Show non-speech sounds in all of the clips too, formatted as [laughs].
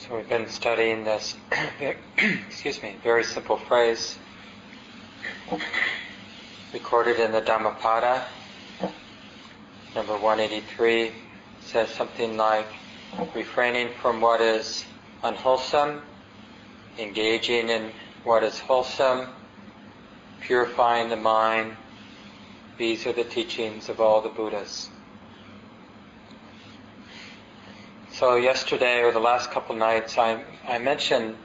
So we've been studying this, [coughs] excuse me, very simple phrase recorded in the Dhammapada, number 183, says something like refraining from what is unwholesome, engaging in what is wholesome, purifying the mind. These are the teachings of all the Buddhas. So yesterday or the last couple nights, I, I mentioned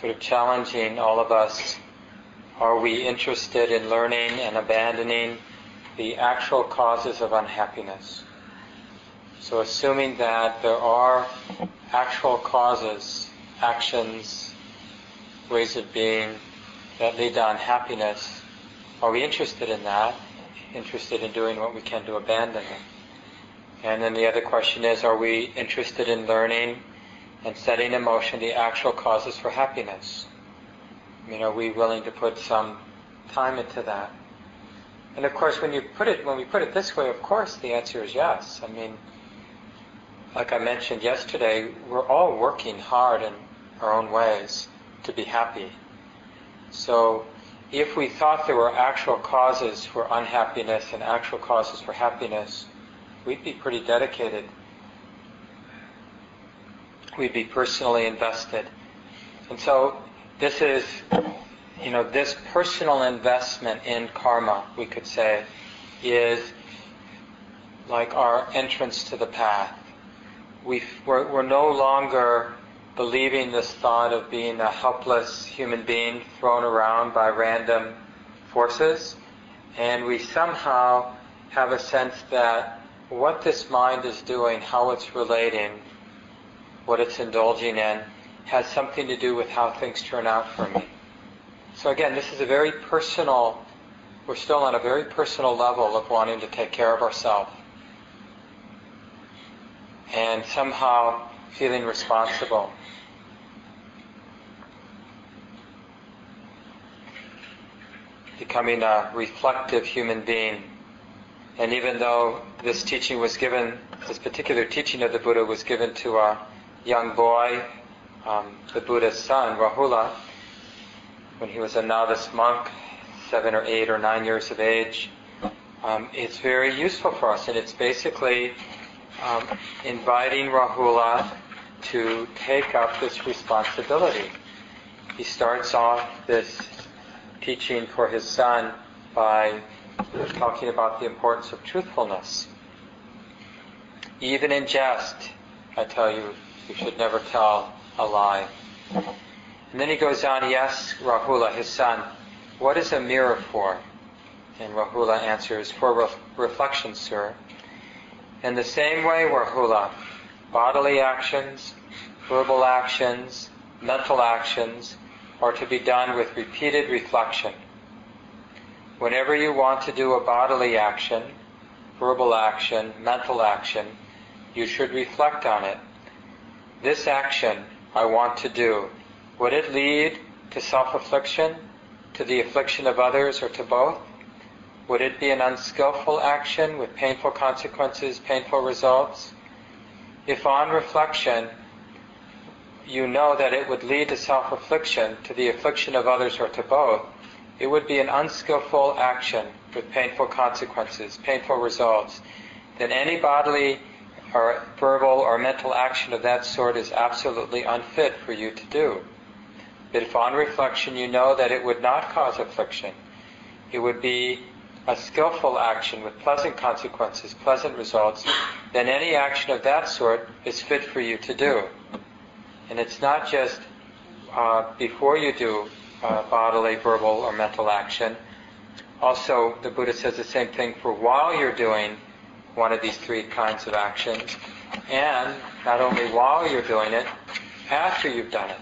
sort of challenging all of us. Are we interested in learning and abandoning the actual causes of unhappiness? So assuming that there are actual causes, actions, ways of being that lead to unhappiness, are we interested in that? Interested in doing what we can to abandon them? And then the other question is, are we interested in learning and setting in motion the actual causes for happiness? I mean, are we willing to put some time into that? And of course, when you put it, when we put it this way, of course, the answer is yes. I mean, like I mentioned yesterday, we're all working hard in our own ways to be happy. So, if we thought there were actual causes for unhappiness and actual causes for happiness, we'd be pretty dedicated. We'd be personally invested. And so this is, you know, this personal investment in karma, we could say, is like our entrance to the path. we we're, we're no longer believing this thought of being a helpless human being thrown around by random forces, and we somehow have a sense that what this mind is doing, how it's relating, what it's indulging in, has something to do with how things turn out for me. So again, this is a very personal, we're still on a very personal level of wanting to take care of ourselves. And somehow feeling responsible. Becoming a reflective human being and even though this teaching was given, this particular teaching of the Buddha was given to a young boy, um, the Buddha's son, Rahula, when he was a novice monk, seven or eight or nine years of age, um, it's very useful for us. And it's basically um, inviting Rahula to take up this responsibility. He starts off this teaching for his son by talking about the importance of truthfulness. Even in jest, I tell you, you should never tell a lie. And then he goes on, he asks Rahula, his son, what is a mirror for? And Rahula answers, for re- reflection, sir. In the same way, Rahula, bodily actions, verbal actions, mental actions are to be done with repeated reflection. Whenever you want to do a bodily action, verbal action, mental action, you should reflect on it. This action I want to do, would it lead to self-affliction, to the affliction of others, or to both? Would it be an unskillful action with painful consequences, painful results? If on reflection you know that it would lead to self-affliction, to the affliction of others, or to both, it would be an unskillful action with painful consequences, painful results. Then any bodily or verbal or mental action of that sort is absolutely unfit for you to do. But if on reflection you know that it would not cause affliction, it would be a skillful action with pleasant consequences, pleasant results, then any action of that sort is fit for you to do. And it's not just uh, before you do uh, bodily, verbal, or mental action. Also, the Buddha says the same thing for while you're doing one of these three kinds of actions, and not only while you're doing it, after you've done it.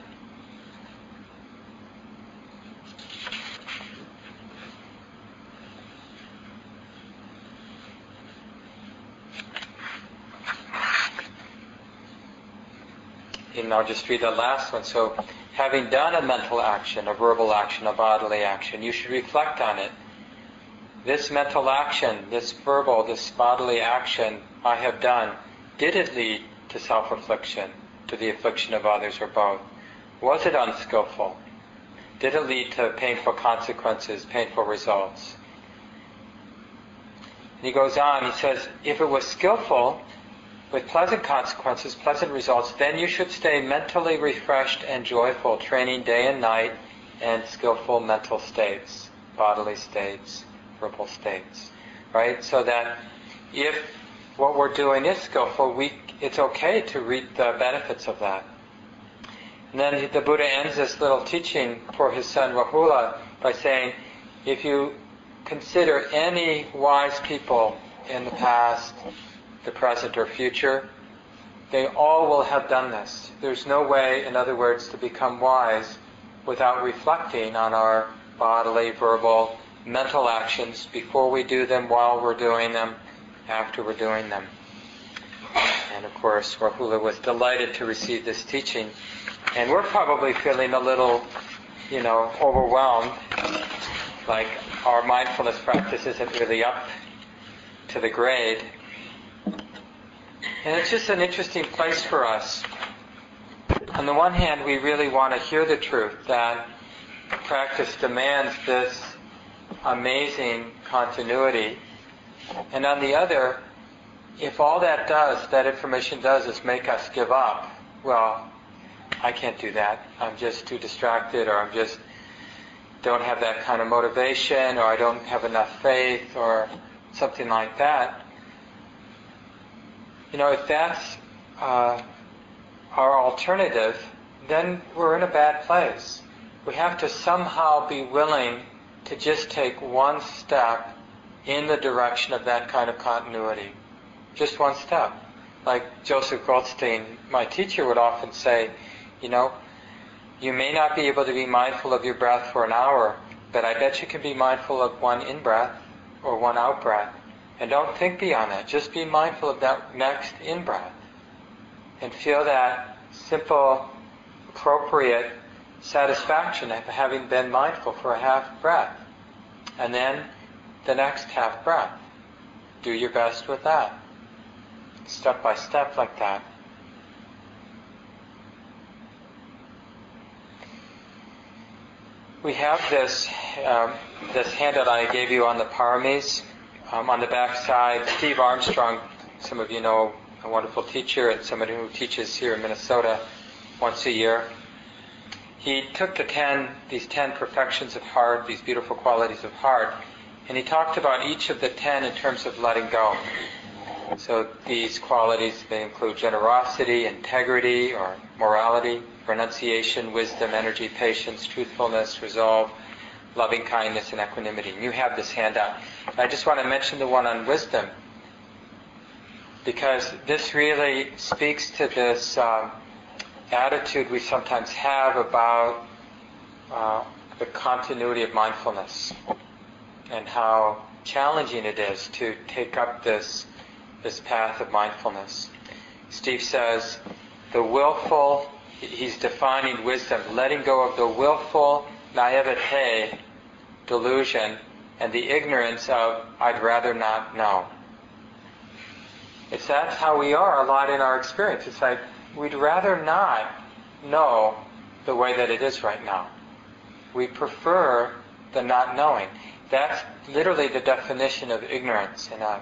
And I'll just read the last one. So, having done a mental action, a verbal action, a bodily action, you should reflect on it. This mental action, this verbal, this bodily action I have done, did it lead to self-affliction, to the affliction of others or both? Was it unskillful? Did it lead to painful consequences, painful results? And he goes on, he says, if it was skillful, with pleasant consequences, pleasant results, then you should stay mentally refreshed and joyful, training day and night and skillful mental states, bodily states, verbal states. Right? So that if what we're doing is skillful, we, it's okay to reap the benefits of that. And then the Buddha ends this little teaching for his son Rahula by saying, if you consider any wise people in the past, the present, or future, they all will have done this. There's no way, in other words, to become wise without reflecting on our bodily, verbal, mental actions before we do them, while we're doing them, after we're doing them. And of course, Rahula was delighted to receive this teaching. And we're probably feeling a little, you know, overwhelmed, like our mindfulness practice isn't really up to the grade. And it's just an interesting place for us. On the one hand, we really want to hear the truth that practice demands this amazing continuity. And on the other, if all that does, that information does, is make us give up, well, I can't do that. I'm just too distracted, or I'm just don't have that kind of motivation, or I don't have enough faith, or something like that. You know, if that's uh, our alternative, then we're in a bad place. We have to somehow be willing to just take one step in the direction of that kind of continuity. Just one step. Like Joseph Goldstein, my teacher, would often say, you know, you may not be able to be mindful of your breath for an hour, but I bet you can be mindful of one in breath or one out breath. And don't think beyond that. Just be mindful of that next in breath. And feel that simple, appropriate satisfaction of having been mindful for a half breath. And then the next half breath. Do your best with that. Step by step like that. We have this um, this handout I gave you on the paramis. Um, on the back side, Steve Armstrong, some of you know, a wonderful teacher and somebody who teaches here in Minnesota once a year. He took the ten, these ten perfections of heart, these beautiful qualities of heart, and he talked about each of the ten in terms of letting go. So these qualities may include generosity, integrity, or morality, renunciation, wisdom, energy, patience, truthfulness, resolve, loving kindness, and equanimity. And you have this handout. I just want to mention the one on wisdom because this really speaks to this um, attitude we sometimes have about uh, the continuity of mindfulness and how challenging it is to take up this this path of mindfulness. Steve says the willful he's defining wisdom, letting go of the willful naivete, delusion, and the ignorance of I'd rather not know. It's that's how we are a lot in our experience. It's like we'd rather not know the way that it is right now. We prefer the not knowing. That's literally the definition of ignorance in a,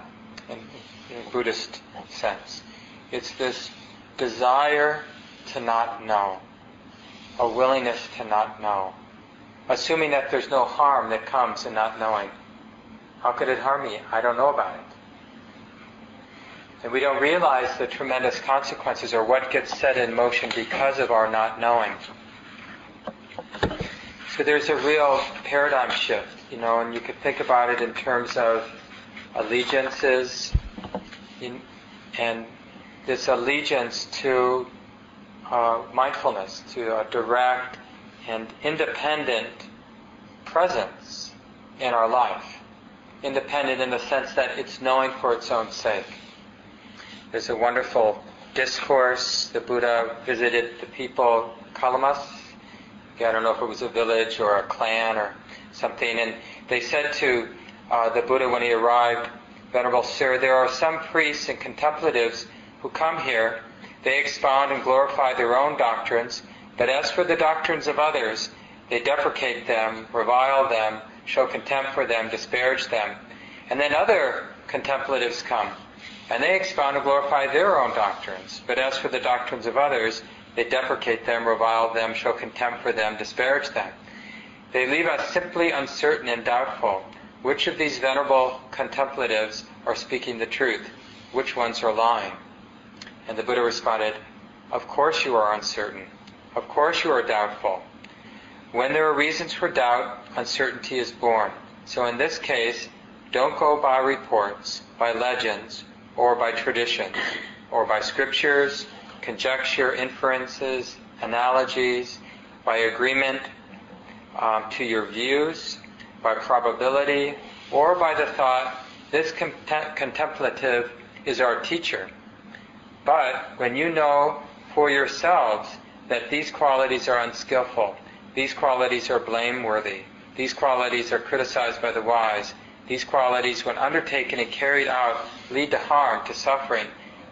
in, in a Buddhist sense. It's this desire to not know, a willingness to not know, assuming that there's no harm that comes in not knowing. How could it harm me? I don't know about it. And we don't realize the tremendous consequences or what gets set in motion because of our not knowing. So there's a real paradigm shift, you know, and you could think about it in terms of allegiances in, and this allegiance to uh, mindfulness, to a direct and independent presence in our life. Independent in the sense that it's knowing for its own sake. There's a wonderful discourse. The Buddha visited the people, Kalamas. I don't know if it was a village or a clan or something, and they said to uh, the Buddha when he arrived, Venerable Sir, there are some priests and contemplatives who come here they expound and glorify their own doctrines, but as for the doctrines of others, they deprecate them, revile them, show contempt for them, disparage them. And then other contemplatives come, and they expound and glorify their own doctrines. But as for the doctrines of others, they deprecate them, revile them, show contempt for them, disparage them. They leave us simply uncertain and doubtful. Which of these venerable contemplatives are speaking the truth? Which ones are lying? And the Buddha responded, Of course you are uncertain. Of course you are doubtful. When there are reasons for doubt, uncertainty is born. So in this case, don't go by reports, by legends, or by traditions, or by scriptures, conjecture, inferences, analogies, by agreement um, to your views, by probability, or by the thought, this contemplative is our teacher. But when you know for yourselves that these qualities are unskillful, these qualities are blameworthy, these qualities are criticized by the wise, these qualities, when undertaken and carried out, lead to harm, to suffering,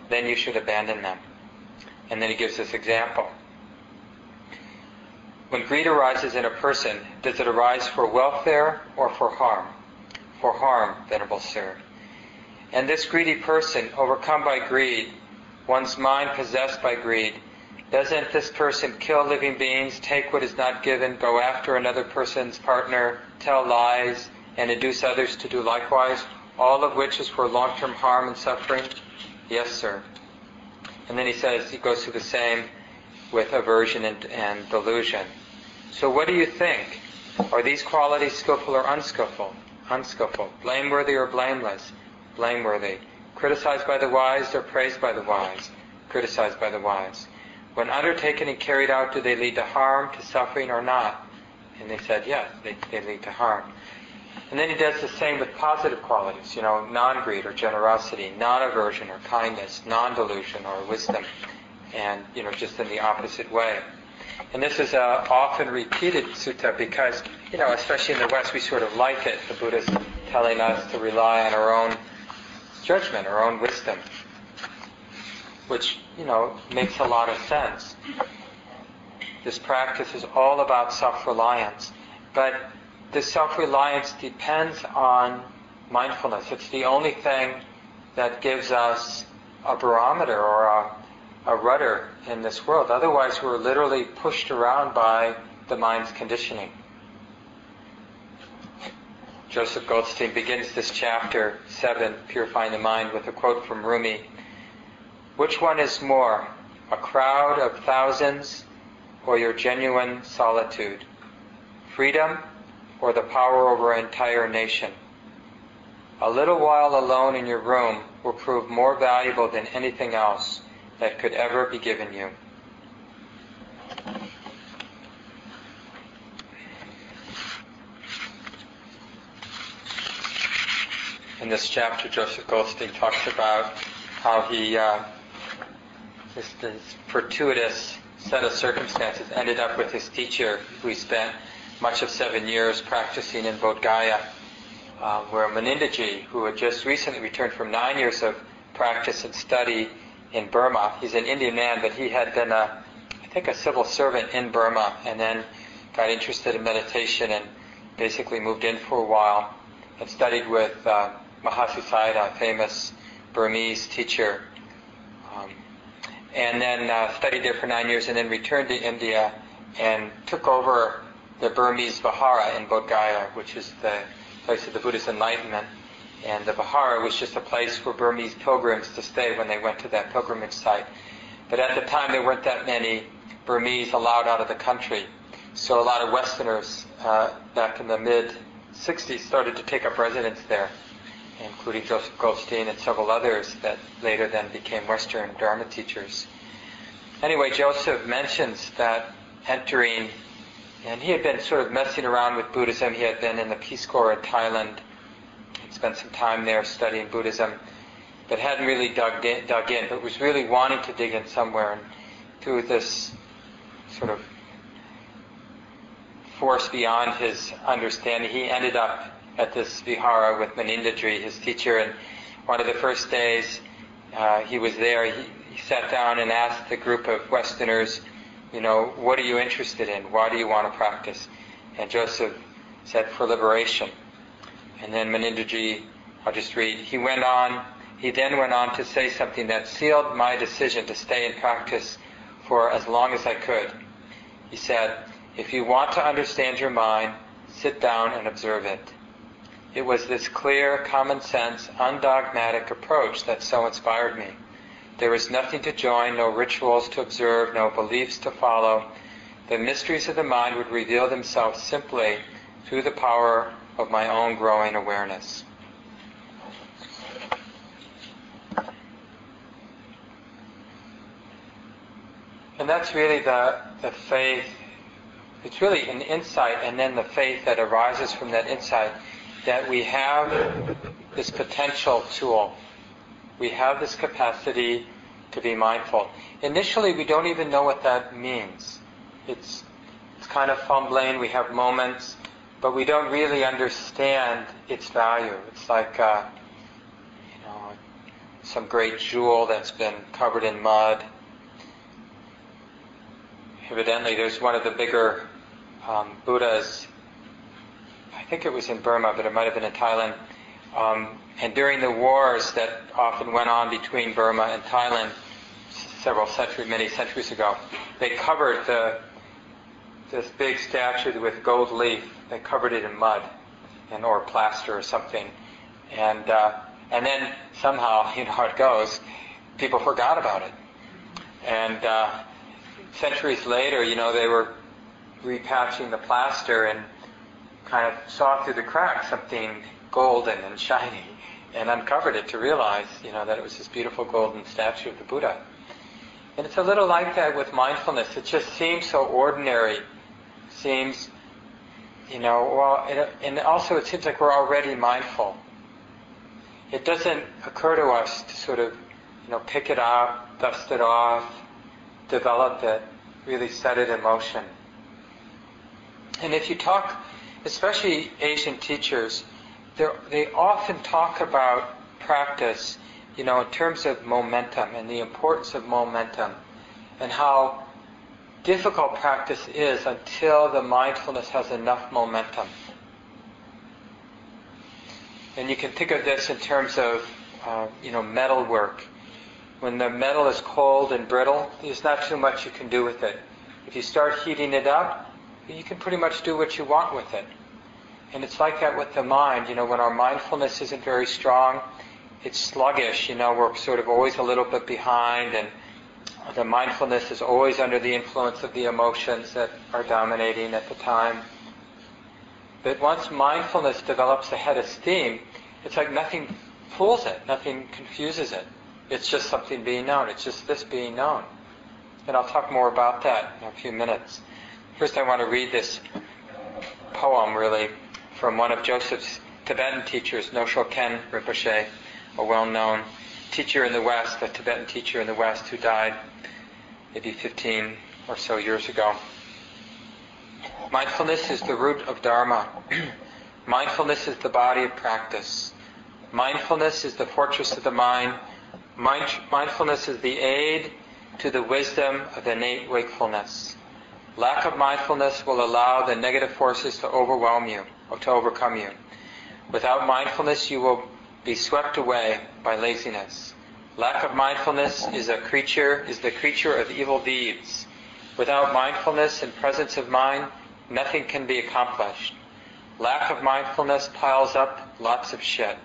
then you should abandon them. And then he gives this example. When greed arises in a person, does it arise for welfare or for harm? For harm, Venerable Sir. And this greedy person, overcome by greed, one's mind possessed by greed, doesn't this person kill living beings, take what is not given, go after another person's partner, tell lies, and induce others to do likewise, all of which is for long-term harm and suffering? Yes, sir. And then he says, he goes through the same with aversion and, and delusion. So what do you think? Are these qualities skillful or unskillful? Unskillful. Blameworthy or blameless? Blameworthy. Criticized by the wise or praised by the wise? Criticized by the wise. When undertaken and carried out, do they lead to harm, to suffering, or not? And they said, yes, they, they lead to harm. And then he does the same with positive qualities, you know, non-greed or generosity, non-aversion or kindness, non-delusion or wisdom, and, you know, just in the opposite way. And this is a often repeated sutta because, you know, especially in the West, we sort of like it. The Buddha's telling us to rely on our own judgment, our own wisdom, which, you know, makes a lot of sense. This practice is all about self-reliance. But this self-reliance depends on mindfulness. It's the only thing that gives us a barometer or a a rudder in this world. Otherwise, we're literally pushed around by the mind's conditioning. Joseph Goldstein begins this chapter 7, Purifying the Mind, with a quote from Rumi Which one is more, a crowd of thousands or your genuine solitude? Freedom or the power over an entire nation? A little while alone in your room will prove more valuable than anything else that could ever be given you. In this chapter, Joseph Goldstein talks about how he, uh, this, this fortuitous set of circumstances, ended up with his teacher, who he spent much of seven years practicing in Bodh Gaya, uh, where Munindraji, who had just recently returned from nine years of practice and study in Burma. He's an Indian man, but he had been a, I think, a civil servant in Burma, and then got interested in meditation and basically moved in for a while and studied with uh, Mahasi Sayadaw, a famous Burmese teacher, um, and then uh, studied there for nine years, and then returned to India and took over the Burmese Vihara in Bodh Gaya, which is the place of the Buddha's enlightenment. And the Vihara was just a place for Burmese pilgrims to stay when they went to that pilgrimage site. But at the time, there weren't that many Burmese allowed out of the country. So a lot of Westerners uh, back in the mid 60s started to take up residence there, including Joseph Goldstein and several others that later then became Western Dharma teachers. Anyway, Joseph mentions that entering, and he had been sort of messing around with Buddhism. He had been in the Peace Corps in Thailand He spent some time there studying Buddhism, but hadn't really dug in, dug in, but was really wanting to dig in somewhere. And through this sort of force beyond his understanding, he ended up at this vihara with Munindraji, his teacher. And one of the first days uh, he was there, he, he he sat down and asked the group of Westerners, you know, what are you interested in? Why do you want to practice? And Joseph said, for liberation. And then Munindraji, I'll just read, he went on, he then went on to say something that sealed my decision to stay in practice for as long as I could. He said, if you want to understand your mind, sit down and observe it. It was this clear, common sense, undogmatic approach that so inspired me. There was nothing to join, no rituals to observe, no beliefs to follow. The mysteries of the mind would reveal themselves simply through the power of my own growing awareness. And that's really the, the faith. It's really an insight and then the faith that arises from that insight that we have this potential tool. We have this capacity to be mindful. Initially, we don't even know what that means. It's, it's kind of fumbling. We have moments, but we don't really understand its value. It's like, uh, you know, some great jewel that's been covered in mud. Evidently, there's one of the bigger um, Buddhas I think it was in Burma, but it might have been in Thailand. Um, and during the wars that often went on between Burma and Thailand several centuries, many centuries ago, they covered the, this big statue with gold leaf. They covered it in mud and or plaster or something, and uh, and then somehow, [laughs] you know how it goes, people forgot about it. And uh, centuries later, you know, they were repatching the plaster and kind of saw through the cracks something golden and shiny and uncovered it to realize, you know, that it was this beautiful golden statue of the Buddha. And it's a little like that with mindfulness. It just seems so ordinary. Seems, you know, well, it, and also it seems like we're already mindful. It doesn't occur to us to sort of, you know, pick it up, dust it off, develop it, really set it in motion. And if you talk especially Asian teachers, they often talk about practice, you know, in terms of momentum and the importance of momentum and how difficult practice is until the mindfulness has enough momentum. And you can think of this in terms of, uh, you know, metal work. When the metal is cold and brittle, there's not too much you can do with it. If you start heating it up, you can pretty much do what you want with it. And it's like that with the mind. You know, when our mindfulness isn't very strong, it's sluggish. You know, we're sort of always a little bit behind, and the mindfulness is always under the influence of the emotions that are dominating at the time. But once mindfulness develops a head of steam, it's like nothing fools it, nothing confuses it. It's just something being known. It's just this being known. And I'll talk more about that in a few minutes. First, I want to read this poem, really, from one of Joseph's Tibetan teachers, Nyoshul Khen Rinpoche, a well-known teacher in the West, a Tibetan teacher in the West who died maybe 15 or so years ago. Mindfulness is the root of Dharma. [clears throat] Mindfulness is the body of practice. Mindfulness is the fortress of the mind. Mind- mindfulness is the aid to the wisdom of innate wakefulness. Lack of mindfulness will allow the negative forces to overwhelm you to overcome you. Without mindfulness, you will be swept away by laziness. Lack of mindfulness is a creature, is the creature of evil deeds. Without mindfulness and presence of mind, nothing can be accomplished. Lack of mindfulness piles up lots of shit.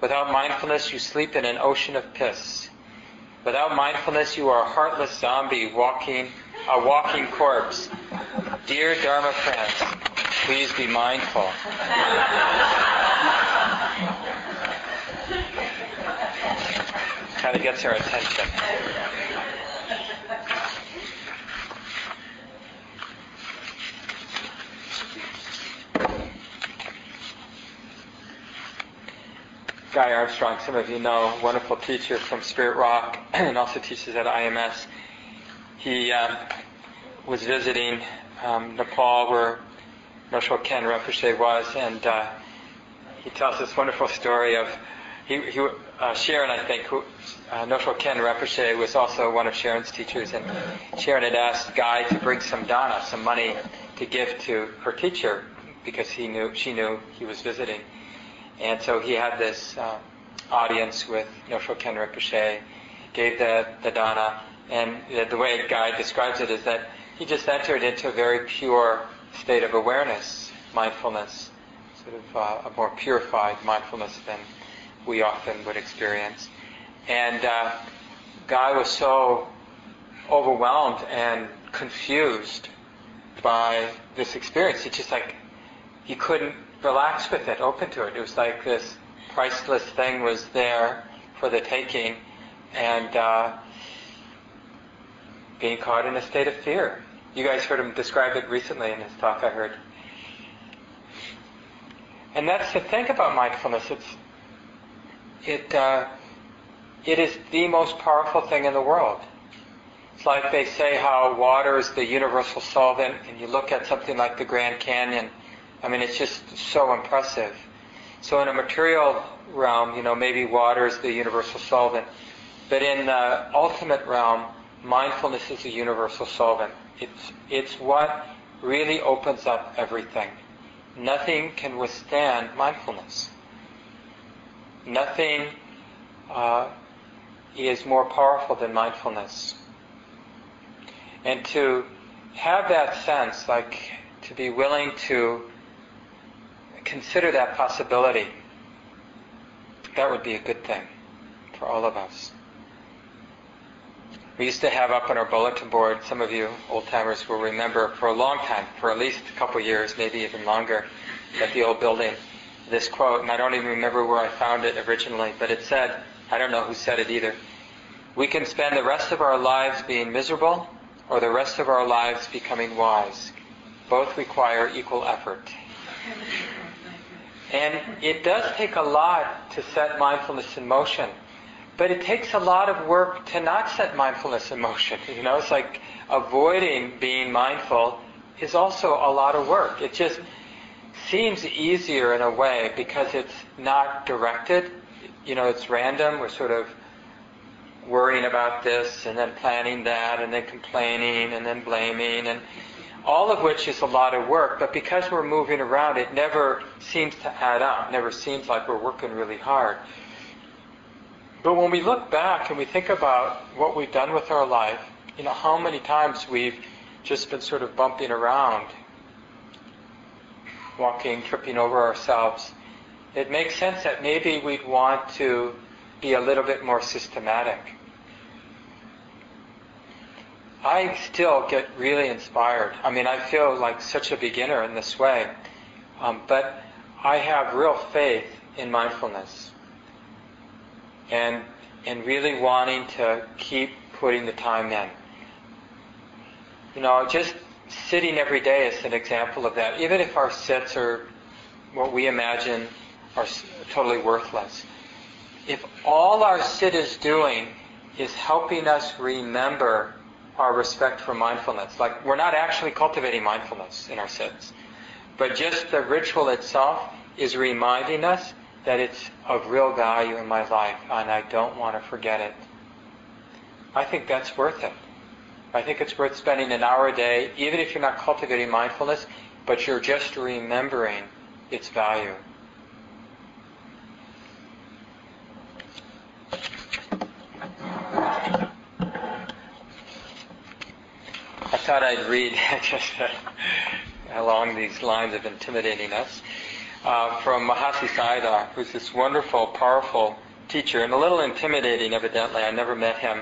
Without mindfulness, you sleep in an ocean of piss. Without mindfulness, you are a heartless zombie walking a walking corpse. Dear Dharma friends, please be mindful. kind of gets our attention. Guy Armstrong, some of you know, wonderful teacher from Spirit Rock [clears throat] and also teaches at IMS he um, was visiting um, Nepal where Nyoshul Khen Rinpoche was, and uh, he tells this wonderful story of he, he uh, Sharon, I think, who uh, Khen Rinpoche was also one of Sharon's teachers, and Sharon had asked Guy to bring some dana, some money to give to her teacher, because he knew she knew he was visiting, and so he had this uh, audience with Nyoshul Khen Rinpoche, gave the, the dana, and the, the way Guy describes it is that he just entered into a very pure state of awareness, mindfulness, sort of uh, a more purified mindfulness than we often would experience. And uh, Guy was so overwhelmed and confused by this experience. He just like, he couldn't relax with it, open to it. It was like this priceless thing was there for the taking and uh, being caught in a state of fear. You guys heard him describe it recently in his talk, I heard. And that's the thing about mindfulness. It's it uh, it is the most powerful thing in the world. It's like they say how water is the universal solvent, and you look at something like the Grand Canyon. I mean, it's just so impressive. So in a material realm, you know, maybe water is the universal solvent, but in the ultimate realm, mindfulness is the universal solvent. It's it's what really opens up everything. Nothing can withstand mindfulness. Nothing uh, is more powerful than mindfulness. And to have that sense, like to be willing to consider that possibility, that would be a good thing for all of us. We used to have up on our bulletin board, some of you old timers will remember for a long time, for at least a couple years, maybe even longer, at the old building, this quote, and I don't even remember where I found it originally, but it said, I don't know who said it either. We can spend the rest of our lives being miserable or the rest of our lives becoming wise. Both require equal effort. And it does take a lot to set mindfulness in motion. But it takes a lot of work to not set mindfulness in motion. [laughs] You know, it's like avoiding being mindful is also a lot of work. It just seems easier in a way because it's not directed. You know, it's random. We're sort of worrying about this and then planning that and then complaining and then blaming and all of which is a lot of work. But because we're moving around, it never seems to add up. Never seems like we're working really hard. But when we look back and we think about what we've done with our life, you know, how many times we've just been sort of bumping around, walking, tripping over ourselves, it makes sense that maybe we'd want to be a little bit more systematic. I still get really inspired. I mean, I feel like such a beginner in this way, um, but I have real faith in mindfulness and and really wanting to keep putting the time in. You know, just sitting every day is an example of that. Even if our sits are what we imagine are totally worthless, if all our sit is doing is helping us remember our respect for mindfulness, like we're not actually cultivating mindfulness in our sits, but just the ritual itself is reminding us that it's of real value in my life and I don't want to forget it. I think that's worth it. I think it's worth spending an hour a day, even if you're not cultivating mindfulness, but you're just remembering its value. I thought I'd read [laughs] just uh, along these lines of intimidating us uh, from Mahasi Sayadaw, who's this wonderful, powerful teacher, and a little intimidating, evidently. I never met him,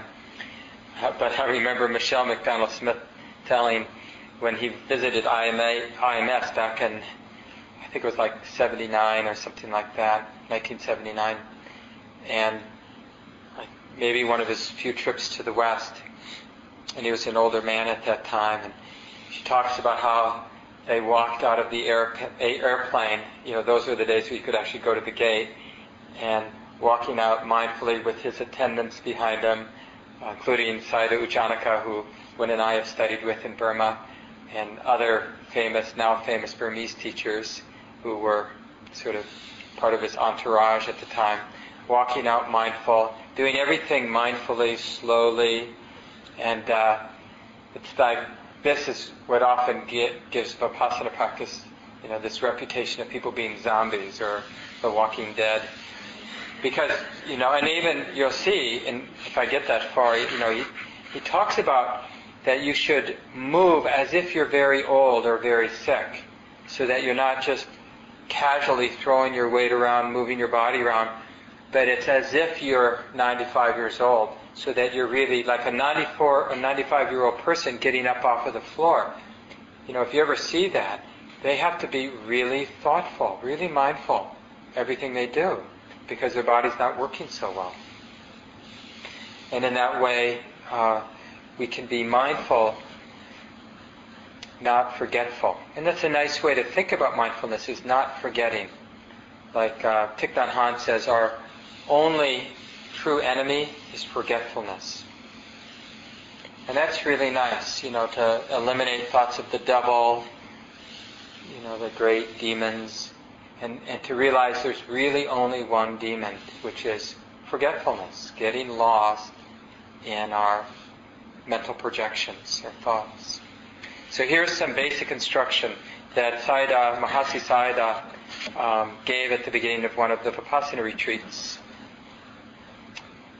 but I remember Michelle McDonald Smith telling when he visited IMA, IMS back in, I think it was like 79 or something like that, 1979, and maybe one of his few trips to the West. And he was an older man at that time, and she talks about how they walked out of the air, airplane. You know, those were the days you could actually go to the gate, and walking out mindfully with his attendants behind him, including Sayadaw U Janaka, who Win and I have studied with in Burma, and other famous, now famous Burmese teachers who were sort of part of his entourage at the time, walking out mindful, doing everything mindfully, slowly, and uh, it's like this is what often get, gives vipassana practice, you know, this reputation of people being zombies or the Walking Dead. Because, you know, and even you'll see, and if I get that far, you know, he, he talks about that you should move as if you're very old or very sick, so that you're not just casually throwing your weight around, moving your body around, but it's as if you're 95 years old so that you're really like a 94 or 95 year old person getting up off of the floor. You know, if you ever see that, they have to be really thoughtful, really mindful, everything they do, because their body's not working so well. And in that way, uh, we can be mindful, not forgetful. And that's a nice way to think about mindfulness, is not forgetting. Like uh, Thich Nhat Hanh says, our only true enemy is forgetfulness. And that's really nice, you know, to eliminate thoughts of the devil, you know, the great demons, and, and to realize there's really only one demon, which is forgetfulness, getting lost in our mental projections or thoughts. So here's some basic instruction that Sayadaw, Mahasi Sayadaw um, gave at the beginning of one of the Vipassana retreats.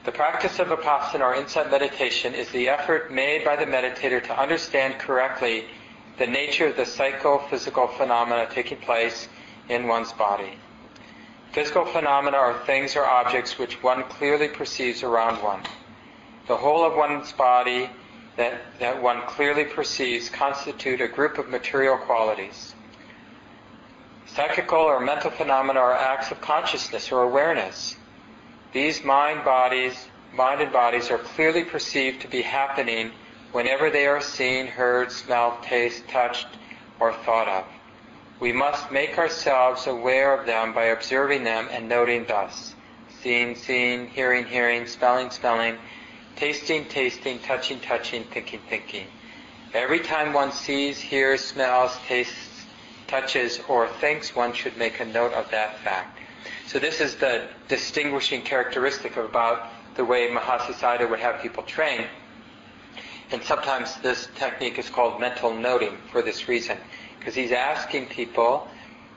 The practice of vipassana or insight meditation is the effort made by the meditator to understand correctly the nature of the psychophysical phenomena taking place in one's body. Physical phenomena are things or objects which one clearly perceives around one. The whole of one's body that, that one clearly perceives constitute a group of material qualities. Psychical or mental phenomena are acts of consciousness or awareness these mind bodies, mind and bodies are clearly perceived to be happening whenever they are seen, heard, smelled, tasted, touched, or thought of. We must make ourselves aware of them by observing them and noting thus. Seeing, seeing, hearing, hearing, smelling, smelling, tasting, tasting, touching, touching, thinking, thinking. Every time one sees, hears, smells, tastes, touches, or thinks, one should make a note of that fact. So this is the distinguishing characteristic about the way Mahasi Sayadaw would have people train. And sometimes this technique is called mental noting for this reason, because he's asking people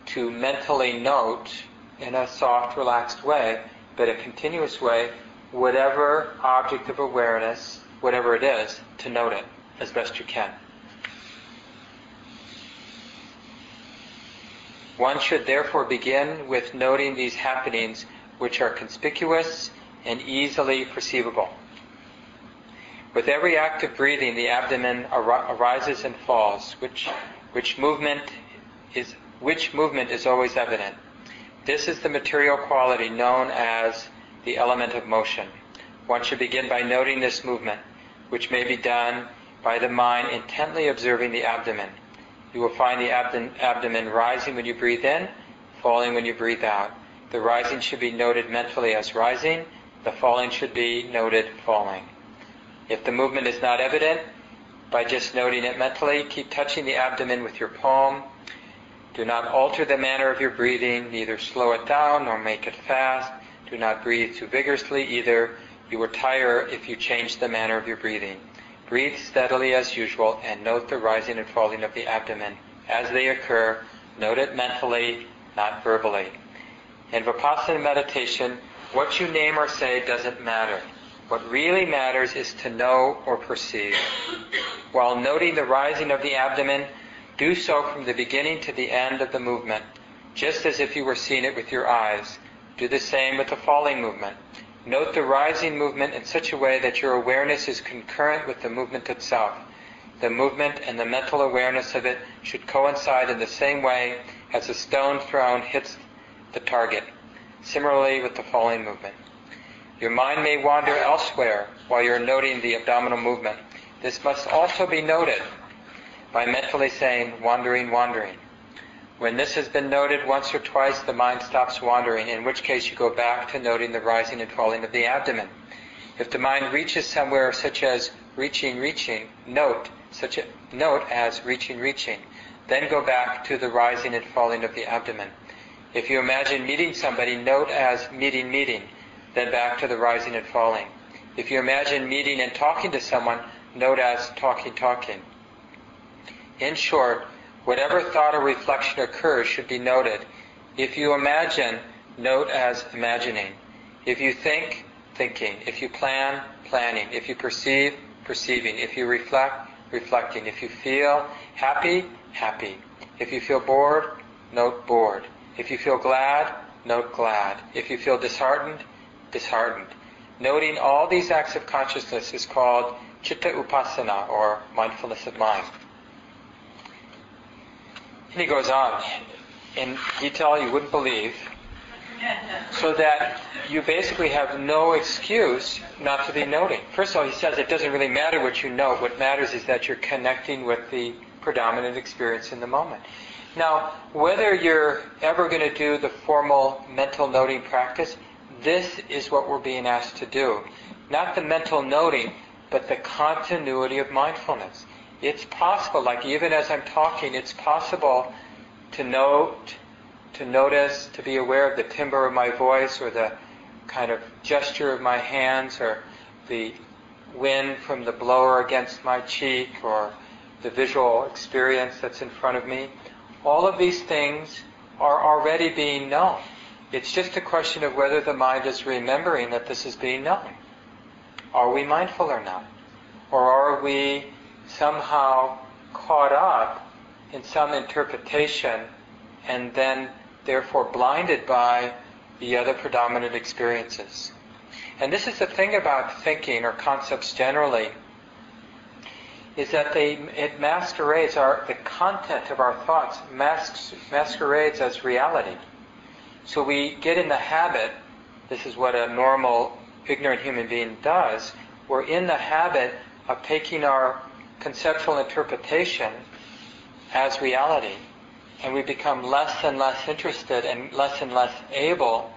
to mentally note in a soft, relaxed way, but a continuous way, whatever object of awareness, whatever it is, to note it as best you can. One should therefore begin with noting these happenings which are conspicuous and easily perceivable. With every act of breathing, the abdomen ar- arises and falls, which, which movement is which movement is always evident. This is the material quality known as the element of motion. One should begin by noting this movement, which may be done by the mind intently observing the abdomen. You will find the abdomen rising when you breathe in, falling when you breathe out. The rising should be noted mentally as rising, the falling should be noted falling. If the movement is not evident, by just noting it mentally, keep touching the abdomen with your palm. Do not alter the manner of your breathing, neither slow it down nor make it fast. Do not breathe too vigorously either. You will tire if you change the manner of your breathing. Breathe steadily as usual and note the rising and falling of the abdomen as they occur. Note it mentally, not verbally. In Vipassana meditation, what you name or say doesn't matter. What really matters is to know or perceive. While noting the rising of the abdomen, do so from the beginning to the end of the movement, just as if you were seeing it with your eyes. Do the same with the falling movement. Note the rising movement in such a way that your awareness is concurrent with the movement itself. The movement and the mental awareness of it should coincide in the same way as a stone thrown hits the target. Similarly with the falling movement. Your mind may wander elsewhere while you're noting the abdominal movement. This must also be noted by mentally saying, wandering, wandering. When this has been noted once or twice, the mind stops wandering, in which case you go back to noting the rising and falling of the abdomen. If the mind reaches somewhere such as reaching, reaching, note, such a note as reaching, reaching. Then go back to the rising and falling of the abdomen. If you imagine meeting somebody, note as meeting, meeting. then back to the rising and falling. If you imagine meeting and talking to someone, note as talking, talking. In short, whatever thought or reflection occurs should be noted. If you imagine, note as imagining. If you think, thinking. If you plan, planning. If you perceive, perceiving. If you reflect, reflecting. If you feel happy, happy. If you feel bored, note bored. If you feel glad, note glad. If you feel disheartened, disheartened. Noting all these acts of consciousness is called cittanupassana, or mindfulness of mind. And he goes on in detail you wouldn't believe, so that you basically have no excuse not to be noting. First of all, he says it doesn't really matter what you note. What matters is that you're connecting with the predominant experience in the moment. Now, whether you're ever going to do the formal mental noting practice, this is what we're being asked to do. Not the mental noting, but the continuity of mindfulness. It's possible, like even as I'm talking, it's possible to note, to notice, to be aware of the timbre of my voice or the kind of gesture of my hands or the wind from the blower against my cheek or the visual experience that's in front of me. All of these things are already being known. It's just a question of whether the mind is remembering that this is being known. Are we mindful or not? Or are we somehow caught up in some interpretation and then therefore blinded by the other predominant experiences? And this is the thing about thinking or concepts generally is that they it masquerades our the content of our thoughts masks, masquerades as reality. So we get in the habit. This is what a normal ignorant human being does. We're in the habit of taking our conceptual interpretation as reality, and we become less and less interested and less and less able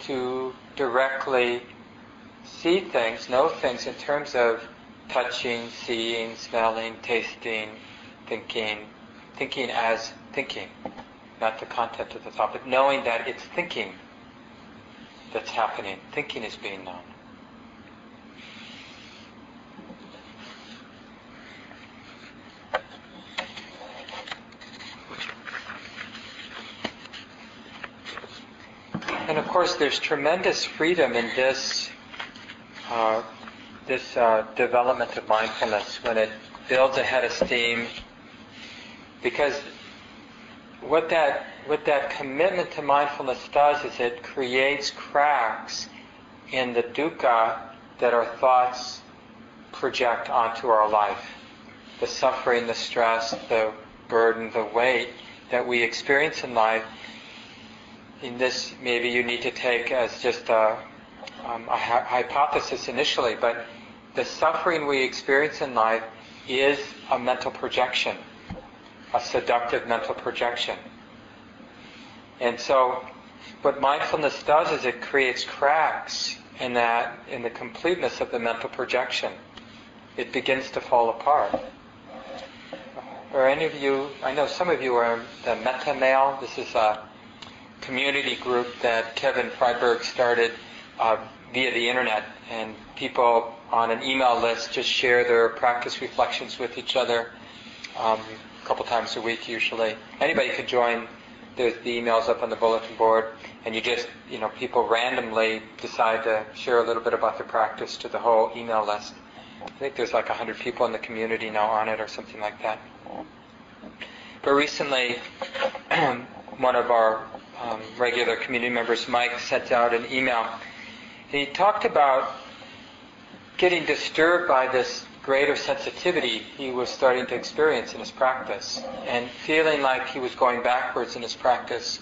to directly see things, know things in terms of touching, seeing, smelling, tasting, thinking, thinking as thinking, not the content of the thought, but knowing that it's thinking that's happening. Thinking is being known. And of course, there's tremendous freedom in this uh, this uh, development of mindfulness when it builds a head of steam, because what that what that commitment to mindfulness does is it creates cracks in the dukkha that our thoughts project onto our life, the suffering, the stress, the burden, the weight that we experience in life. In this, maybe you need to take as just a, um, a hypothesis initially, but the suffering we experience in life is a mental projection, a seductive mental projection. And so, what mindfulness does is it creates cracks in that, in the completeness of the mental projection. It begins to fall apart. Or any of you, I know some of you are the Metta Mail, This is a community group that Kevin Freiberg started uh, via the internet, and people on an email list just share their practice reflections with each other um, a couple times a week usually. Anybody could join. There's the emails up on the bulletin board, and you just, you know, people randomly decide to share a little bit about their practice to the whole email list. I think there's like 100 people in the community now on it or something like that. But recently, [clears throat] one of our um, regular community members, Mike, sent out an email. He talked about getting disturbed by this greater sensitivity he was starting to experience in his practice and feeling like he was going backwards in his practice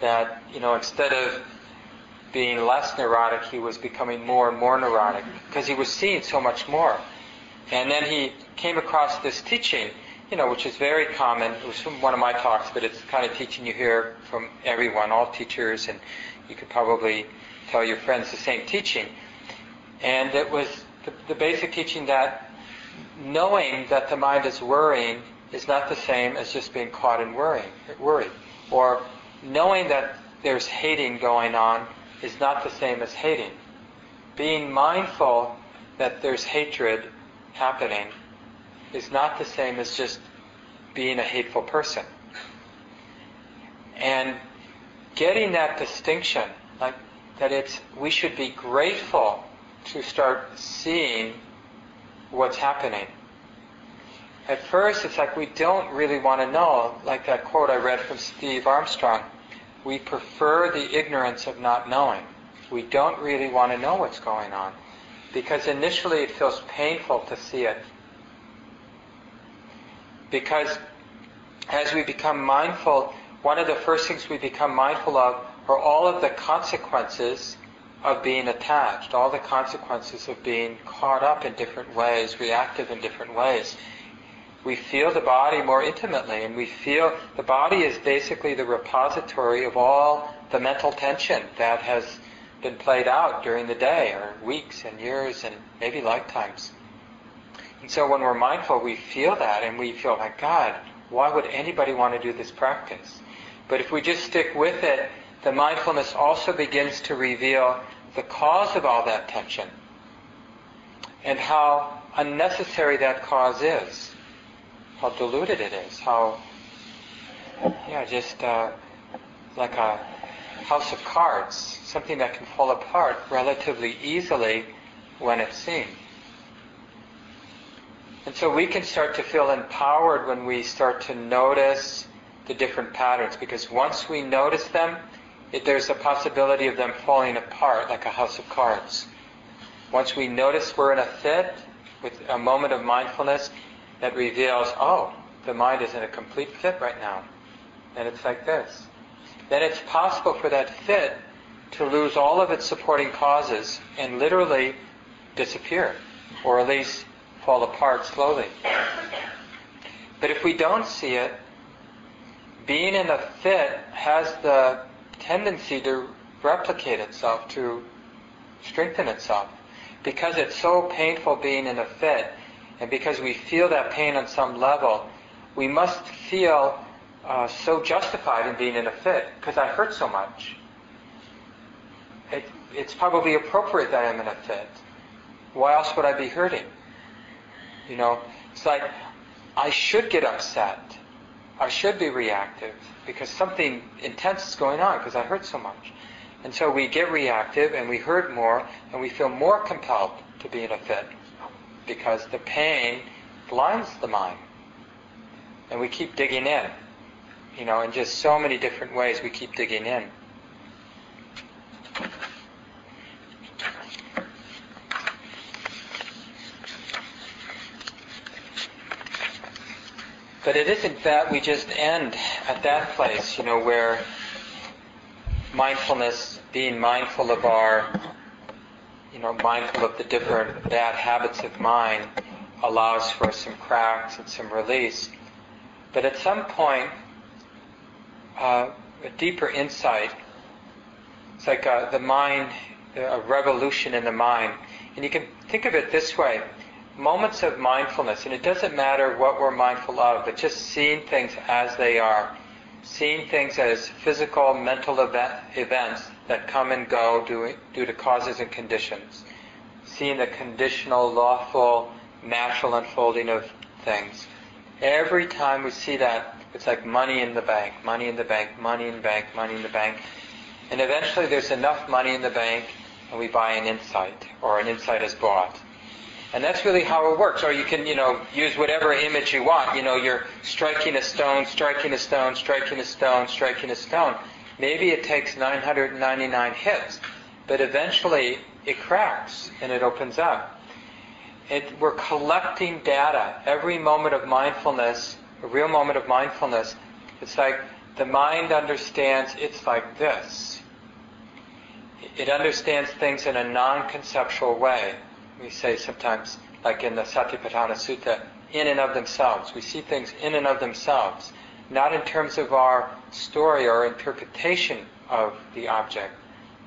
that you know instead of being less neurotic he was becoming more and more neurotic because he was seeing so much more and then he came across this teaching you know which is very common it was from one of my talks but it's kind of teaching you hear from everyone all teachers and you could probably tell your friends the same teaching and it was the, the basic teaching that knowing that the mind is worrying is not the same as just being caught in worrying, worry. Or knowing that there's hating going on is not the same as hating. being mindful that there's hatred happening is not the same as just being a hateful person. And getting that distinction, like that it's we should be grateful to start seeing what's happening. At first, it's like we don't really want to know, like that quote I read from Steve Armstrong. We prefer the ignorance of not knowing. We don't really want to know what's going on because initially it feels painful to see it. Because as we become mindful, one of the first things we become mindful of are all of the consequences of being attached, all the consequences of being caught up in different ways, reactive in different ways. We feel the body more intimately, and we feel the body is basically the repository of all the mental tension that has been played out during the day, or weeks and years and maybe lifetimes. And so when we're mindful, we feel that, and we feel like, God, why would anybody want to do this practice? But if we just stick with it, the mindfulness also begins to reveal the cause of all that tension and how unnecessary that cause is, how diluted it is, how, yeah, just uh, like a house of cards, something that can fall apart relatively easily when it's seen. And so we can start to feel empowered when we start to notice the different patterns because once we notice them, it, there's a possibility of them falling apart like a house of cards. Once we notice we're in a fit with a moment of mindfulness that reveals, oh, the mind is in a complete fit right now. And it's like this. Then it's possible for that fit to lose all of its supporting causes and literally disappear, or at least fall apart slowly. But if we don't see it, being in a fit has the tendency to replicate itself, to strengthen itself. Because it's so painful being in a fit, and because we feel that pain on some level, we must feel uh, so justified in being in a fit because I hurt so much. It, it's probably appropriate that I'm in a fit. Why else would I be hurting? You know, it's like I should get upset. I should be reactive because something intense is going on because I hurt so much. And so we get reactive and we hurt more and we feel more compelled to be in a fit because the pain blinds the mind. And we keep digging in. You know, in just so many different ways we keep digging in. But it isn't that we just end at that place, you know, where mindfulness, being mindful of our, you know, mindful of the different bad habits of mind allows for some cracks and some release. But at some point, uh, a deeper insight, it's like uh, the mind, a revolution in the mind. And you can think of it this way moments of mindfulness, and it doesn't matter what we're mindful of, but just seeing things as they are, seeing things as physical, mental event, events that come and go due, due to causes and conditions, seeing the conditional, lawful, natural unfolding of things. Every time we see that, it's like money in the bank, money in the bank, money in the bank, money in the bank. And eventually there's enough money in the bank and we buy an insight, or an insight is bought. And that's really how it works. Or you can, you know, use whatever image you want. You know, you're striking a stone, striking a stone, striking a stone, striking a stone. Maybe it takes 999 hits, but eventually it cracks and it opens up. It, we're collecting data. Every moment of mindfulness, a real moment of mindfulness, it's like the mind understands it's like this. It understands things in a non-conceptual way we say sometimes, like in the Satipatthana Sutta, in and of themselves. We see things in and of themselves, not in terms of our story or interpretation of the object,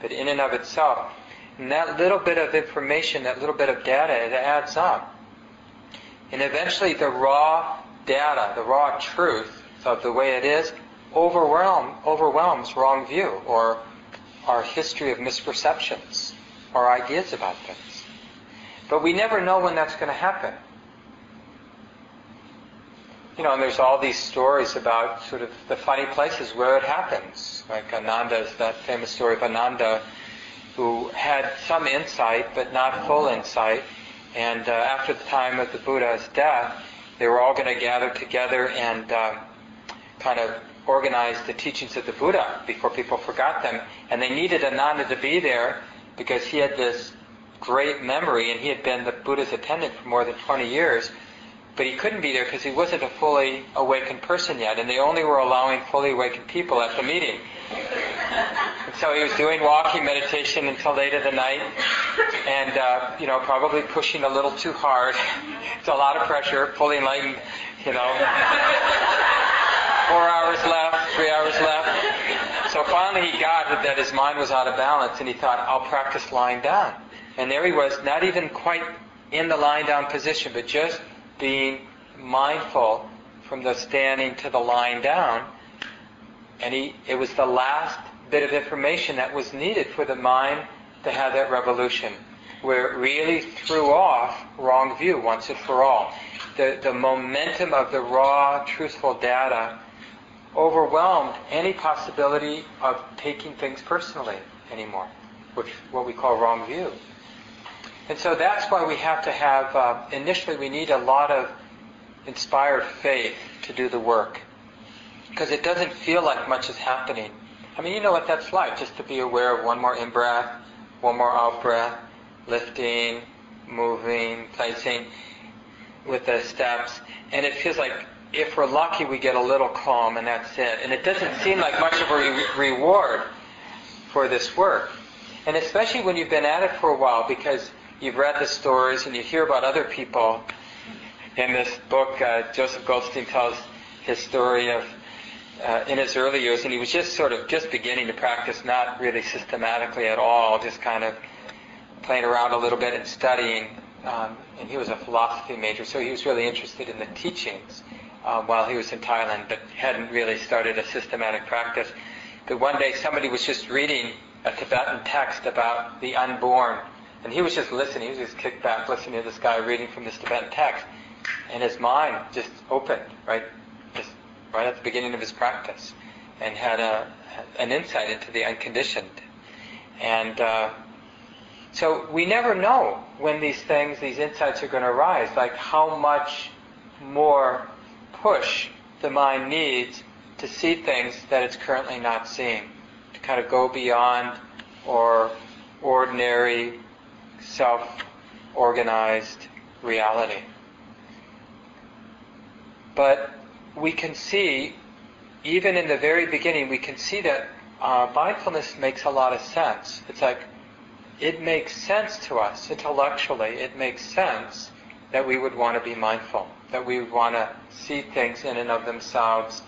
but in and of itself. And that little bit of information, that little bit of data, it adds up. And eventually the raw data, the raw truth of the way it is, overwhelm, overwhelms wrong view or our history of misperceptions our ideas about things. But we never know when that's going to happen. You know, and there's all these stories about sort of the funny places where it happens. Like Ananda's, that famous story of Ananda, who had some insight, but not full insight. And uh, after the time of the Buddha's death, they were all going to gather together and uh, kind of organize the teachings of the Buddha before people forgot them. And they needed Ananda to be there because he had this great memory and he had been the Buddha's attendant for more than 20 years. But he couldn't be there because he wasn't a fully awakened person yet, and they only were allowing fully awakened people at the meeting. And so he was doing walking meditation until late in the night, and uh, you know probably pushing a little too hard. It's a lot of pressure, fully enlightened, you know. Four hours left, three hours left. So finally he got that his mind was out of balance, and he thought, "I'll practice lying down." And there he was, not even quite in the lying down position, but just being mindful from the standing to the lying down. And he, it was the last bit of information that was needed for the mind to have that revolution, where it really threw off wrong view once and for all. The, the momentum of the raw, truthful data overwhelmed any possibility of taking things personally anymore, which what we call wrong view. And so that's why we have to have, uh, initially, we need a lot of inspired faith to do the work. Because it doesn't feel like much is happening. I mean, you know what that's like, just to be aware of one more in breath, one more out breath, lifting, moving, placing with the steps. And it feels like if we're lucky, we get a little calm and that's it. And it doesn't seem like much of a re- reward for this work. And especially when you've been at it for a while, because you've read the stories and you hear about other people. In this book, uh, Joseph Goldstein tells his story of uh, in his early years, and he was just sort of just beginning to practice, not really systematically at all, just kind of playing around a little bit and studying. Um, and he was a philosophy major, so he was really interested in the teachings uh, while he was in Thailand, but hadn't really started a systematic practice. But one day, somebody was just reading a Tibetan text about the unborn and he was just listening. He was just kicked back, listening to this guy reading from this Tibetan text, and his mind just opened right, just right at the beginning of his practice, and had a an insight into the unconditioned. And uh, so we never know when these things, these insights are going to arise. Like how much more push the mind needs to see things that it's currently not seeing, to kind of go beyond or ordinary self-organized reality. But we can see, even in the very beginning, we can see that uh, mindfulness makes a lot of sense. It's like it makes sense to us intellectually. It makes sense that we would want to be mindful, that we would want to see things in and of themselves.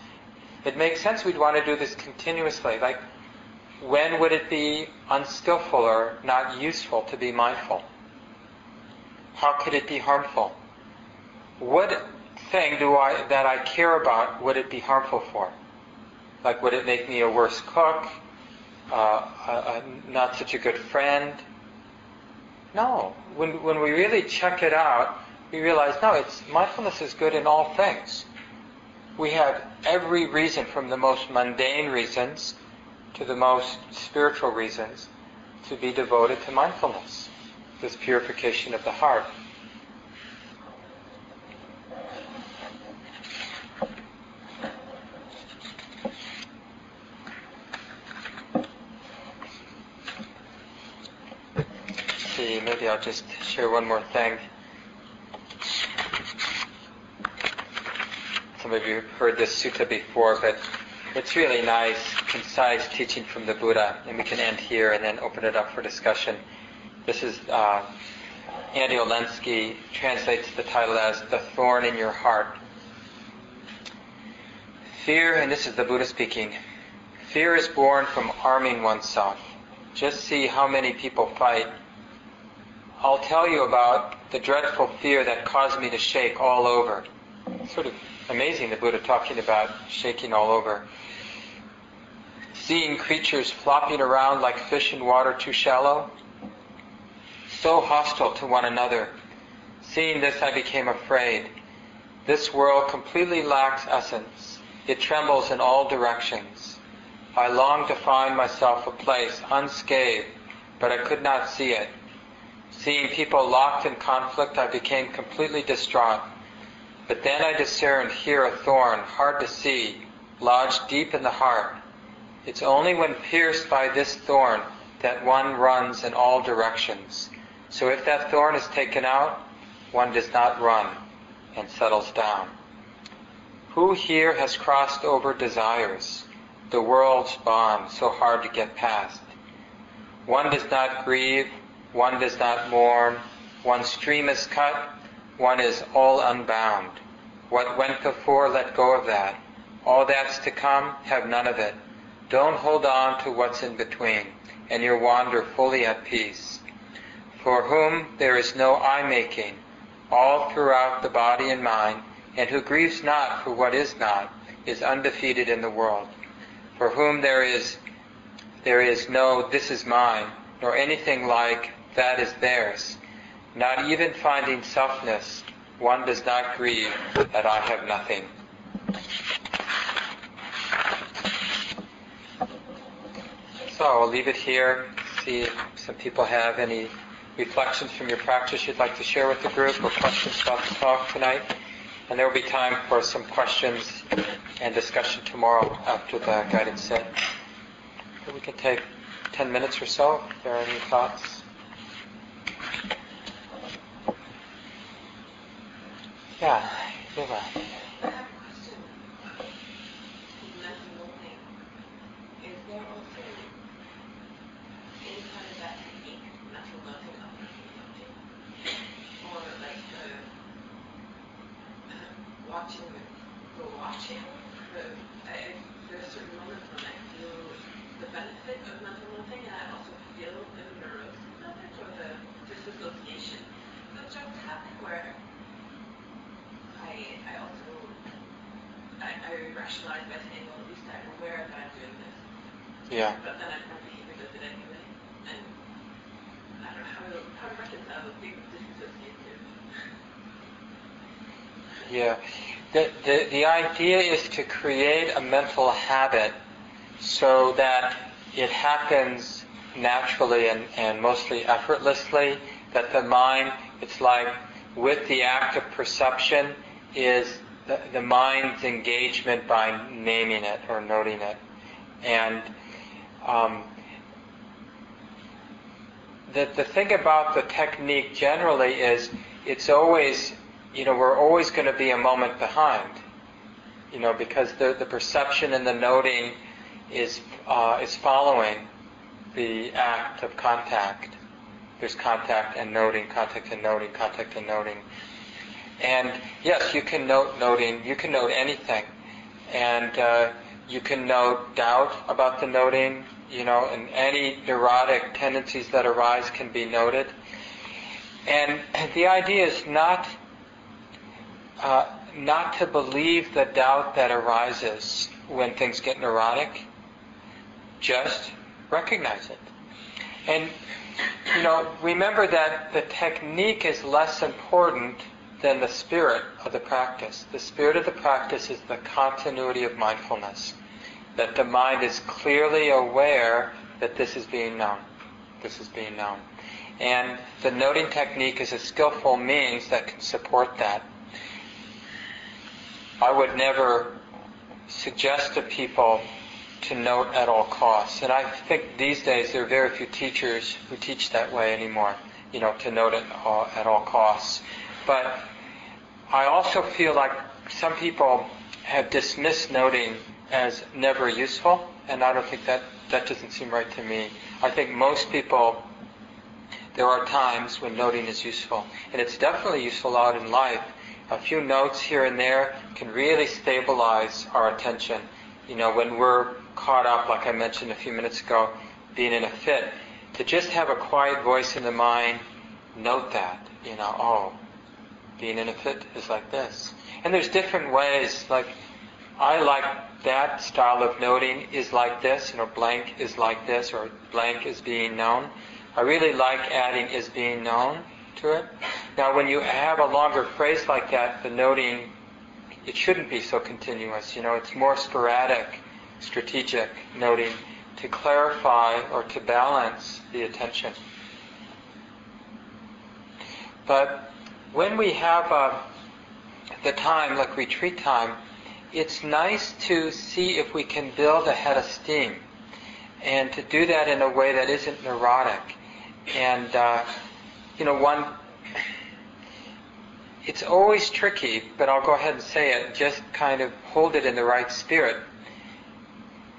It makes sense we'd want to do this continuously. Like when would it be unskillful or not useful to be mindful? How could it be harmful? What thing do I that I care about would it be harmful for? Like would it make me a worse cook? Uh, a, a, not such a good friend? No. When when we really check it out, we realize no, it's mindfulness is good in all things. We have every reason, from the most mundane reasons to the most spiritual reasons to be devoted to mindfulness, this purification of the heart. see, maybe I'll just share one more thing. Some of you have heard this sutta before, but it's really nice, concise teaching from the Buddha, and we can end here and then open it up for discussion. This is uh, Andy Olendzki translates the title as "The Thorn in Your Heart." Fear, and this is the Buddha speaking. Fear is born from arming oneself. Just see how many people fight. I'll tell you about the dreadful fear that caused me to shake all over. Sort of amazing the Buddha talking about shaking all over seeing creatures flopping around like fish in water too shallow, so hostile to one another. Seeing this, I became afraid. This world completely lacks essence. It trembles in all directions. I longed to find myself a place unscathed, but I could not see it. Seeing people locked in conflict, I became completely distraught. But then I discerned here a thorn, hard to see, lodged deep in the heart. It's only when pierced by this thorn that one runs in all directions. So if that thorn is taken out, one does not run and settles down. Who here has crossed over desires, the world's bond so hard to get past? One does not grieve, one does not mourn, one stream is cut, one is all unbound. What went before, let go of that. All that's to come, have none of it. Don't hold on to what's in between, and you'll wander fully at peace. For whom there is no eye making, all throughout the body and mind, and who grieves not for what is not, is undefeated in the world. For whom there is there is no this is mine, nor anything like that is theirs. Not even finding selfness, one does not grieve that I have nothing. So I'll leave it here. See if some people have any reflections from your practice you'd like to share with the group or questions about the talk tonight. And there will be time for some questions and discussion tomorrow after the guided sit. We can take 10 minutes or so if there are any thoughts. Yeah, Eva. watching the watching the I, there's certain moments when I feel the benefit of mental noting and I also feel the neurosis of it or the disassociation that just happened where I I also I, I rationalize by saying well at least I'm aware that I'm doing this. Yeah. But then I'm not behaving with it anyway. And I don't know how to how to reconcile the being disassociated. Yeah. The, the, the idea is to create a mental habit so that it happens naturally and, and mostly effortlessly, that the mind, it's like with the act of perception is the, the mind's engagement by naming it or noting it. And um, the, the thing about the technique generally is it's always you know, we're always going to be a moment behind, you know, because the, the perception and the noting is, uh, is following the act of contact. There's contact and noting, contact and noting, contact and noting. And yes, you can note noting, you can note anything. And uh, you can note doubt about the noting, you know, and any neurotic tendencies that arise can be noted. And the idea is not uh, not to believe the doubt that arises when things get neurotic. Just recognize it. And, you know, remember that the technique is less important than the spirit of the practice. The spirit of the practice is the continuity of mindfulness. That the mind is clearly aware that this is being known. This is being known. And the noting technique is a skillful means that can support that. I would never suggest to people to note at all costs. And I think these days there are very few teachers who teach that way anymore, you know, to note at all, at all costs. But I also feel like some people have dismissed noting as never useful, and I don't think that, that doesn't seem right to me. I think most people, there are times when noting is useful, and it's definitely useful out in life a few notes here and there can really stabilize our attention. You know, when we're caught up, like I mentioned a few minutes ago, being in a fit, to just have a quiet voice in the mind, note that, you know, oh, being in a fit is like this. And there's different ways, like, I like that style of noting is like this, you know, blank is like this, or blank is being known. I really like adding is being known to it. Now, when you have a longer phrase like that, the noting, it shouldn't be so continuous. You know, it's more sporadic, strategic noting to clarify or to balance the attention. But when we have uh, the time, like retreat time, it's nice to see if we can build a head of steam and to do that in a way that isn't neurotic. And, uh, you know, one, it's always tricky, but I'll go ahead and say it, just kind of hold it in the right spirit.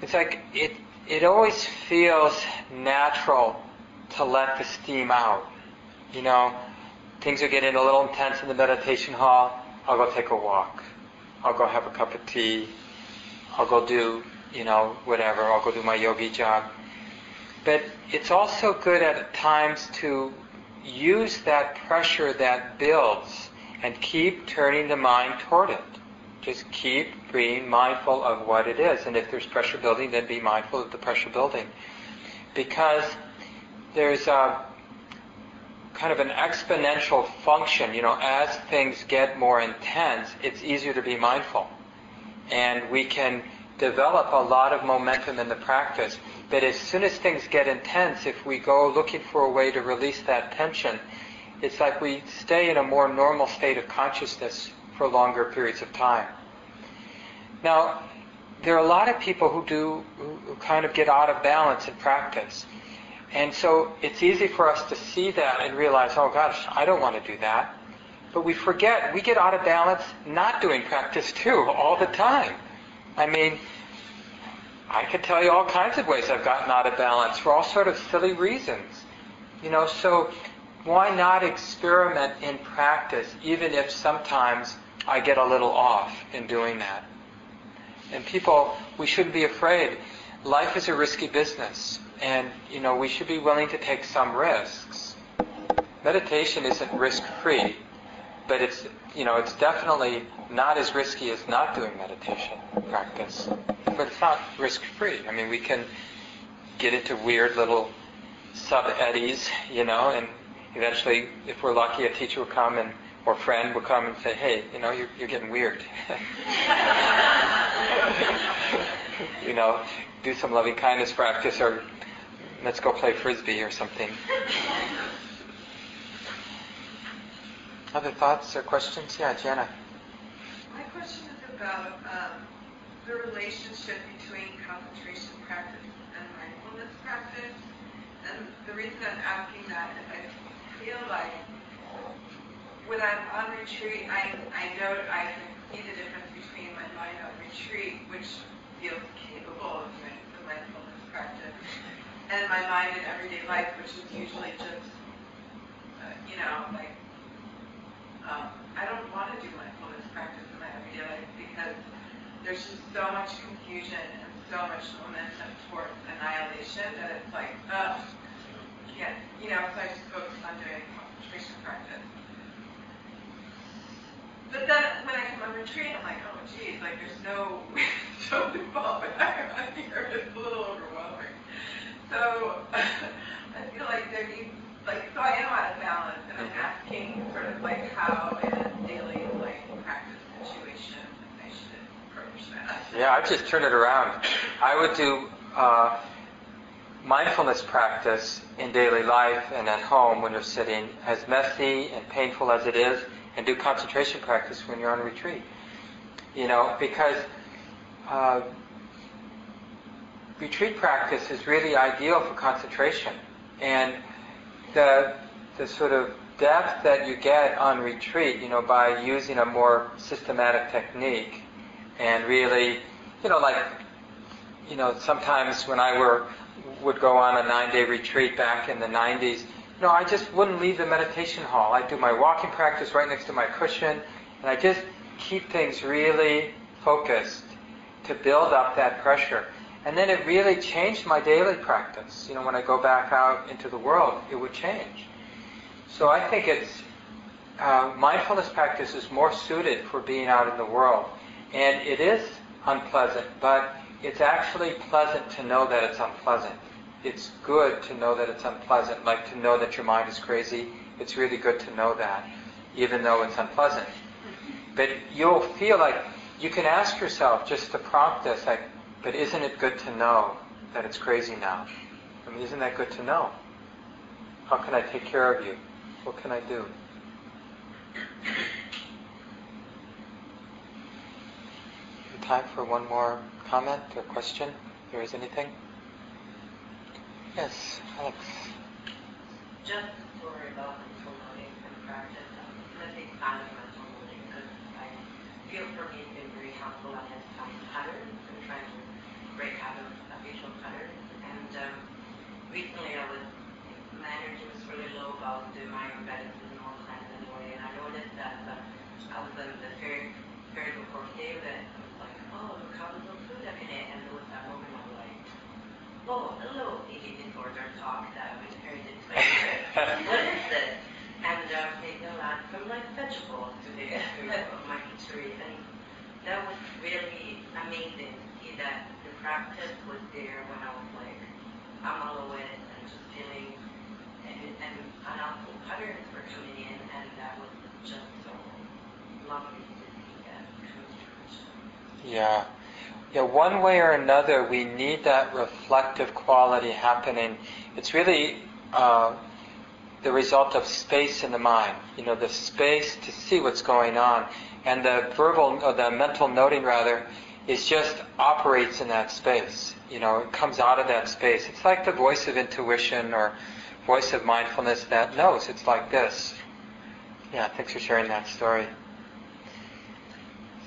It's like it, it always feels natural to let the steam out. You know, things are getting a little intense in the meditation hall. I'll go take a walk. I'll go have a cup of tea. I'll go do, you know, whatever. I'll go do my yogi job. But it's also good at times to use that pressure that builds and keep turning the mind toward it. Just keep being mindful of what it is. And if there's pressure building, then be mindful of the pressure building. Because there's a kind of an exponential function. You know, as things get more intense, it's easier to be mindful. And we can develop a lot of momentum in the practice. But as soon as things get intense, if we go looking for a way to release that tension, it's like we stay in a more normal state of consciousness for longer periods of time. Now, there are a lot of people who do, who kind of get out of balance in practice. And so it's easy for us to see that and realize, oh gosh, I don't want to do that. But we forget, we get out of balance not doing practice too, all the time. I mean, I could tell you all kinds of ways I've gotten out of balance for all sort of silly reasons. You know, so why not experiment in practice, even if sometimes I get a little off in doing that? And people, we shouldn't be afraid. Life is a risky business, and you know we should be willing to take some risks. Meditation isn't risk-free, but it's you know it's definitely not as risky as not doing meditation practice. But it's not risk-free. I mean, we can get into weird little sub eddies, you know, and eventually, if we're lucky, a teacher will come and or friend will come and say, hey, you know, you're, you're getting weird. [laughs] you know, do some loving kindness practice or let's go play frisbee or something. Other thoughts or questions? Yeah, Jana. My question is about um, the relationship between concentration practice and mindfulness practice. And the reason I'm asking that is I feel like when I'm on retreat, I, I know I can see the difference between my mind on retreat, which feels capable of the mindfulness practice, and my mind in everyday life, which is usually just, uh, you know, like, um, I don't want to do mindfulness practice in my everyday life because there's just so much confusion and so much momentum towards annihilation that it's like, ugh, can't, you know, so I just focus on doing concentration practice. But then when I come on retreat, I'm like, oh, geez, like there's no [laughs] no involvement here. It's a little overwhelming. So [laughs] I feel like there needs, like, so I am out of balance, and I'm asking sort of like how in a daily like practice situation I should approach that. Yeah, I just turn it around. I would do uh, mindfulness practice in daily life and at home when you're sitting, as messy and painful as it is and do concentration practice when you're on retreat. You know, because uh, retreat practice is really ideal for concentration, and the the sort of depth that you get on retreat, you know, by using a more systematic technique, and really, you know, like, you know, sometimes when I were would go on a nine-day retreat back in the 90s, you know, I just wouldn't leave the meditation hall. I'd do my walking practice right next to my cushion, and I just keep things really focused to build up that pressure. And then it really changed my daily practice. You know, when I go back out into the world, it would change. So I think it's uh, mindfulness practice is more suited for being out in the world, and it is unpleasant, but it's actually pleasant to know that it's unpleasant. it's good to know that it's unpleasant, like to know that your mind is crazy. It's really good to know that, even though it's unpleasant. But you'll feel like you can ask yourself just to prompt this, like, but isn't it good to know that it's crazy now? I mean, isn't that good to know? How can I take care of you? What can I do? Time for one more comment or question? If there is anything? Yes, Alex. Just a story about mental noting and practice. I'm a big fan of mental noting because I feel for me it's been very helpful identifying patterns and trying to break out of habitual patterns. And um, recently I was, my energy was really low about doing my own medicine and all kinds anyway. And I noticed that uh, I was in the very, very before David, I was like, oh, look how little food I can eat. And there was that moment I was like, oh, hello, eating disorder talk that was very different. [laughs] what is this? And uh, maybe I'll add some like vegetables to the of my history. And that was really amazing to see that practice was there when I was like, of it and feeling, and, and unhelpful patterns were coming in, and that was just so lovely to see that come to. Yeah. Yeah, one way or another, we need that reflective quality happening. It's really uh, the result of space in the mind. You know, the space to see what's going on, and the verbal, or the mental noting rather, is just operates in that space. You know, it comes out of that space. It's like the voice of intuition or voice of mindfulness that knows. It's like this. Yeah, thanks for sharing that story.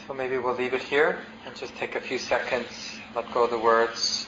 So maybe we'll leave it here and just take a few seconds, let go of the words.